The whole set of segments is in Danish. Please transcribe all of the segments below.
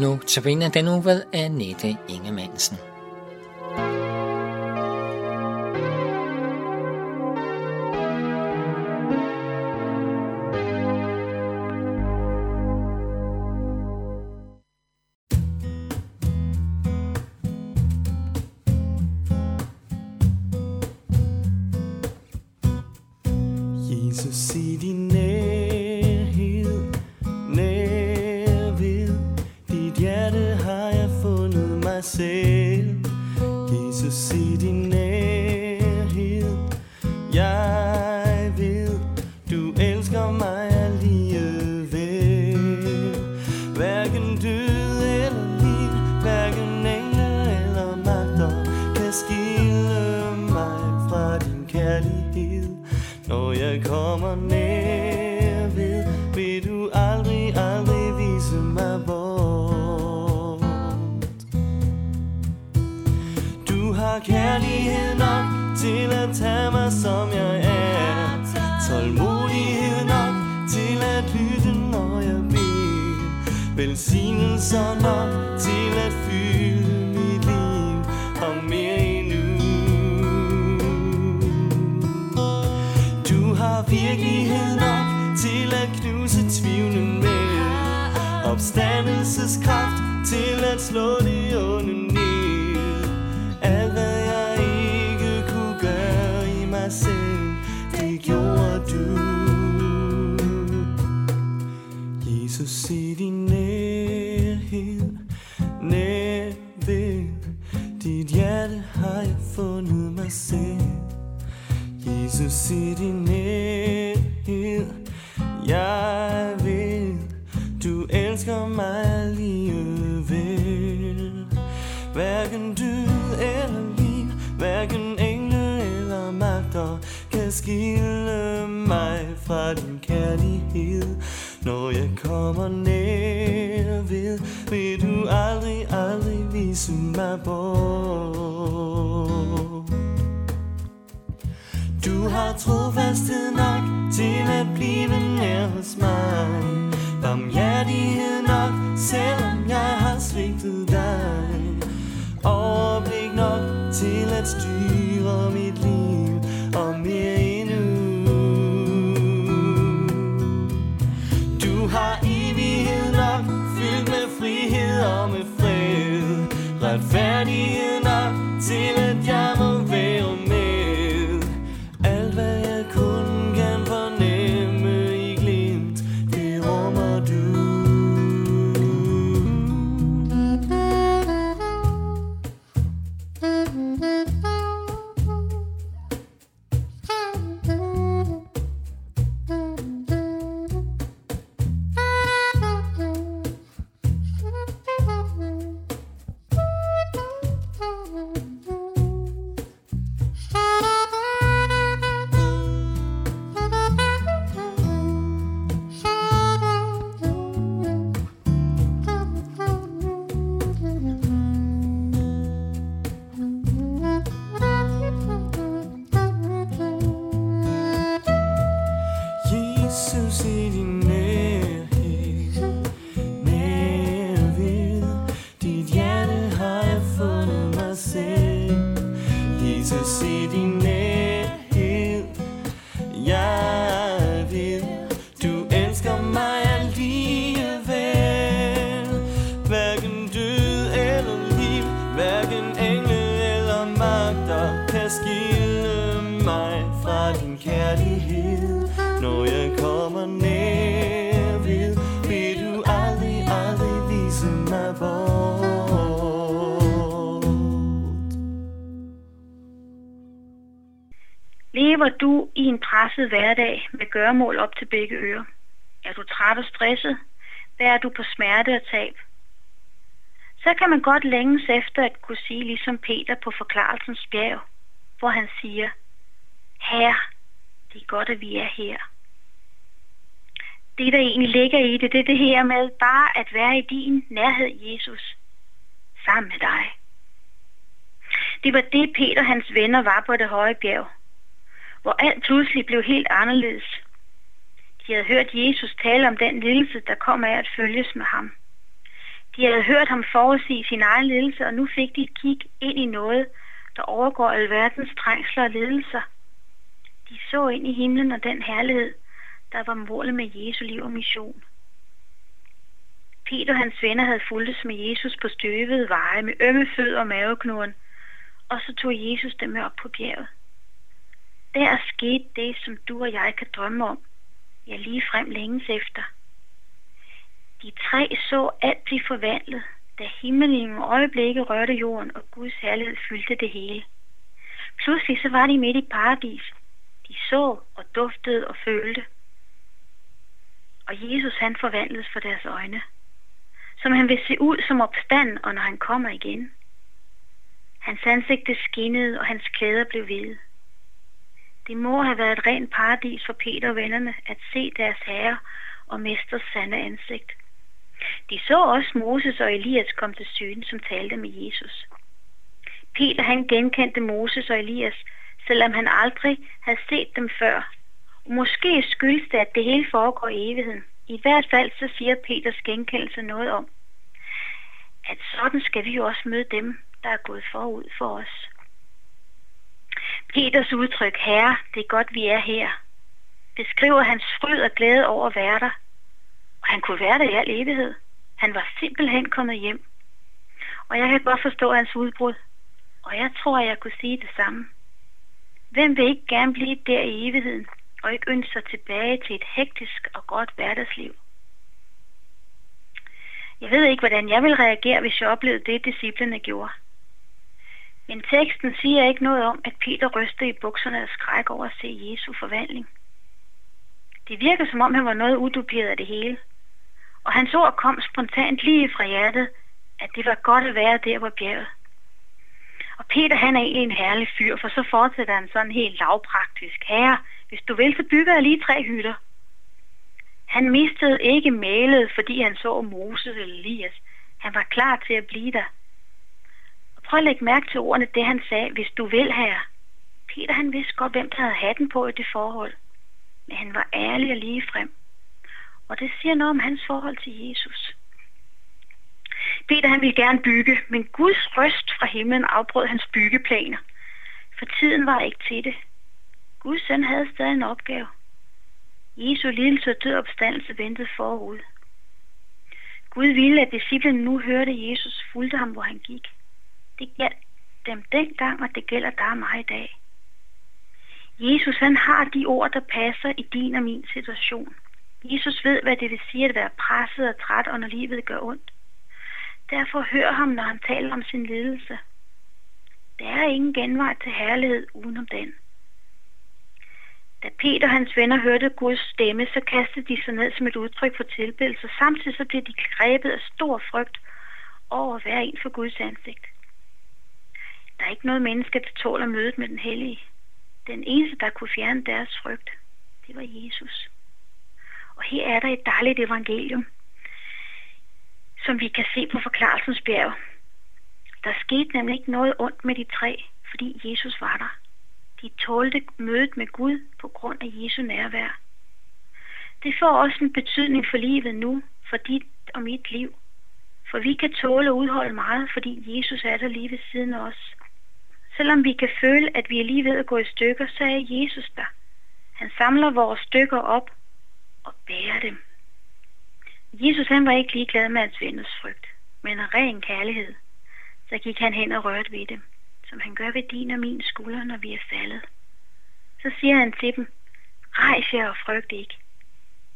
Nu tabiner den uge ved Annette Ingemannsen. Jesus i din Velsignelser nok til at fylde mit liv og mere endnu. Du har virkelighed nok til at knuse tvivlen med. Opstandelseskraft til at slå det onde ned. Alt hvad jeg ikke kunne gøre i mig selv Det gjorde du. Jesus se din til din nærhed. Jeg ved Du elsker mig alligevel Hverken død eller liv Hverken engle eller magter Kan skille mig fra din kærlighed. Når jeg kommer nær ved Vil du aldrig, aldrig vise mig bort. Du har trofasthed nok til at blive nær hos mig. Barmhjertighed nok, selvom jeg har svigtet dig. Overblik nok til at styre mit liv og mere endnu. Du har evighed nok, fyldt med frihed og med fred. Retfærdighed nok til at jeg må Jesus i din nærhed, nær ved dit hjerte har jeg fundet mig selv. Jesus i din nærhed, jeg ved, du elsker mig alligevel. Hverken død eller liv, hverken engle eller magter kan skille mig fra din kærlighed. Lever du i en presset hverdag med gøremål op til begge ører? Er du træt og stresset? Bærer du på smerte og tab? Så kan man godt længes efter at kunne sige ligesom Peter på forklarelsens bjerg, hvor han siger, Herre, det er godt, at vi er her. Det, der egentlig ligger i det, det er det her med bare at være i din nærhed, Jesus, sammen med dig. Det var det, Peter og hans venner var på det høje bjerg, hvor alt pludselig blev helt anderledes. De havde hørt Jesus tale om den lidelse, der kom af at følges med ham. De havde hørt ham forudsige sin egen lidelse, og nu fik de et kig ind i noget, der overgår alverdens trængsler og lidelser. De så ind i himlen og den herlighed, der var målet med Jesu liv og mission. Peter og hans venner havde fulgtes med Jesus på støvede veje med ømme fødder og maveknuden, og så tog Jesus dem op på bjerget. Der skete det, som du og jeg kan drømme om, ja lige frem længes efter. De tre så alt blive forvandlet, da himlen i nogle øjeblikke rørte jorden, og Guds herlighed fyldte det hele. Pludselig så var de midt i paradis. De så og duftede og følte. Og Jesus han forvandledes for deres øjne. Som han vil se ud som opstand, og når han kommer igen. Hans ansigt skinnede, og hans klæder blev hvide. Det må have været et rent paradis for Peter og vennerne at se deres herre og mesters sande ansigt. De så også Moses og Elias komme til syne, som talte med Jesus. Peter han genkendte Moses og Elias, selvom han aldrig havde set dem før. Og måske skyldes det, at det hele foregår i evigheden. I hvert fald så siger Peters genkendelse noget om, at sådan skal vi jo også møde dem, der er gået forud for os. Peters udtryk, herre, det er godt, vi er her, beskriver hans fryd og glæde over at være der. Og han kunne være der i al evighed. Han var simpelthen kommet hjem. Og jeg kan godt forstå hans udbrud. Og jeg tror, at jeg kunne sige det samme. Hvem vil ikke gerne blive der i evigheden, og ikke ønske sig tilbage til et hektisk og godt hverdagsliv? Jeg ved ikke, hvordan jeg vil reagere, hvis jeg oplevede det, disciplene gjorde. Men teksten siger ikke noget om, at Peter rystede i bukserne af skræk over at se Jesu forvandling. Det virker som om, han var noget uduperet af det hele. Og hans ord kom spontant lige fra hjertet, at det var godt at være der på bjerget. Og Peter han er egentlig en herlig fyr, for så fortsætter han sådan helt lavpraktisk. Herre, hvis du vil, så bygger jeg lige tre hytter. Han mistede ikke malet, fordi han så Moses eller Elias. Han var klar til at blive der. Prøv at lægge mærke til ordene, det han sagde, hvis du vil, herre. Peter han vidste godt, hvem der havde hatten på i det forhold. Men han var ærlig og lige frem. Og det siger noget om hans forhold til Jesus. Peter han ville gerne bygge, men Guds røst fra himlen afbrød hans byggeplaner. For tiden var ikke til det. Guds søn havde stadig en opgave. Jesu lidelse og død opstandelse ventede forud. Gud ville, at disciplen nu hørte Jesus fulgte ham, hvor han gik. Det galt dem dengang, og det gælder dig og mig i dag. Jesus han har de ord, der passer i din og min situation. Jesus ved, hvad det vil sige at være presset og træt, og når livet gør ondt. Derfor hør ham, når han taler om sin lidelse. Der er ingen genvej til herlighed udenom den. Da Peter og hans venner hørte Guds stemme, så kastede de sig ned som et udtryk for tilbedelse. Samtidig så blev de grebet af stor frygt over at være en for Guds ansigt. Er ikke noget menneske, der tåler mødet med den hellige. Den eneste, der kunne fjerne deres frygt, det var Jesus. Og her er der et dejligt evangelium, som vi kan se på forklarelsens bjerg. Der skete nemlig ikke noget ondt med de tre, fordi Jesus var der. De tålte mødet med Gud på grund af Jesu nærvær. Det får også en betydning for livet nu, for dit og mit liv. For vi kan tåle og udholde meget, fordi Jesus er der lige ved siden af os. Selvom vi kan føle, at vi er lige ved at gå i stykker, så er Jesus der. Han samler vores stykker op og bærer dem. Jesus han var ikke ligeglad med hans venners frygt, men af ren kærlighed. Så gik han hen og rørte ved dem, som han gør ved din og min skulder, når vi er faldet. Så siger han til dem, rejs jer og frygt ikke.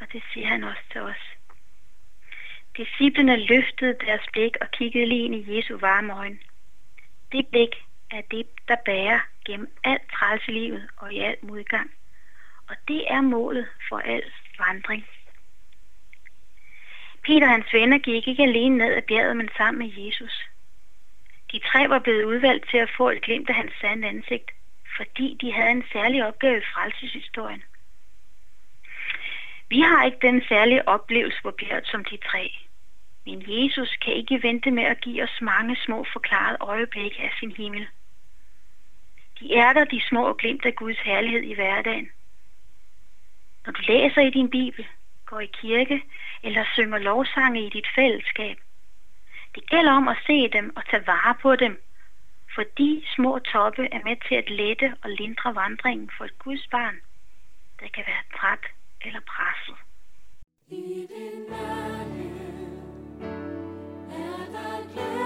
Og det siger han også til os. Disciplerne løftede deres blik og kiggede lige ind i Jesu varme øjne. Det blik er det, der bærer gennem alt træls i livet og i al modgang. Og det er målet for al vandring. Peter og hans venner gik ikke alene ned ad bjerget, men sammen med Jesus. De tre var blevet udvalgt til at få et glimt af hans sande ansigt, fordi de havde en særlig opgave i frelseshistorien. Vi har ikke den særlige oplevelse på bjerget som de tre. Men Jesus kan ikke vente med at give os mange små forklarede øjeblikke af sin himmel. De er der de små glimt af Guds herlighed i hverdagen. Når du læser i din bibel, går i kirke eller synger lovsange i dit fællesskab, Det gælder om at se dem og tage vare på dem, for de små toppe er med til at lette og lindre vandringen for et Guds barn, der kan være træt eller presset. I din nærhed er der glæde.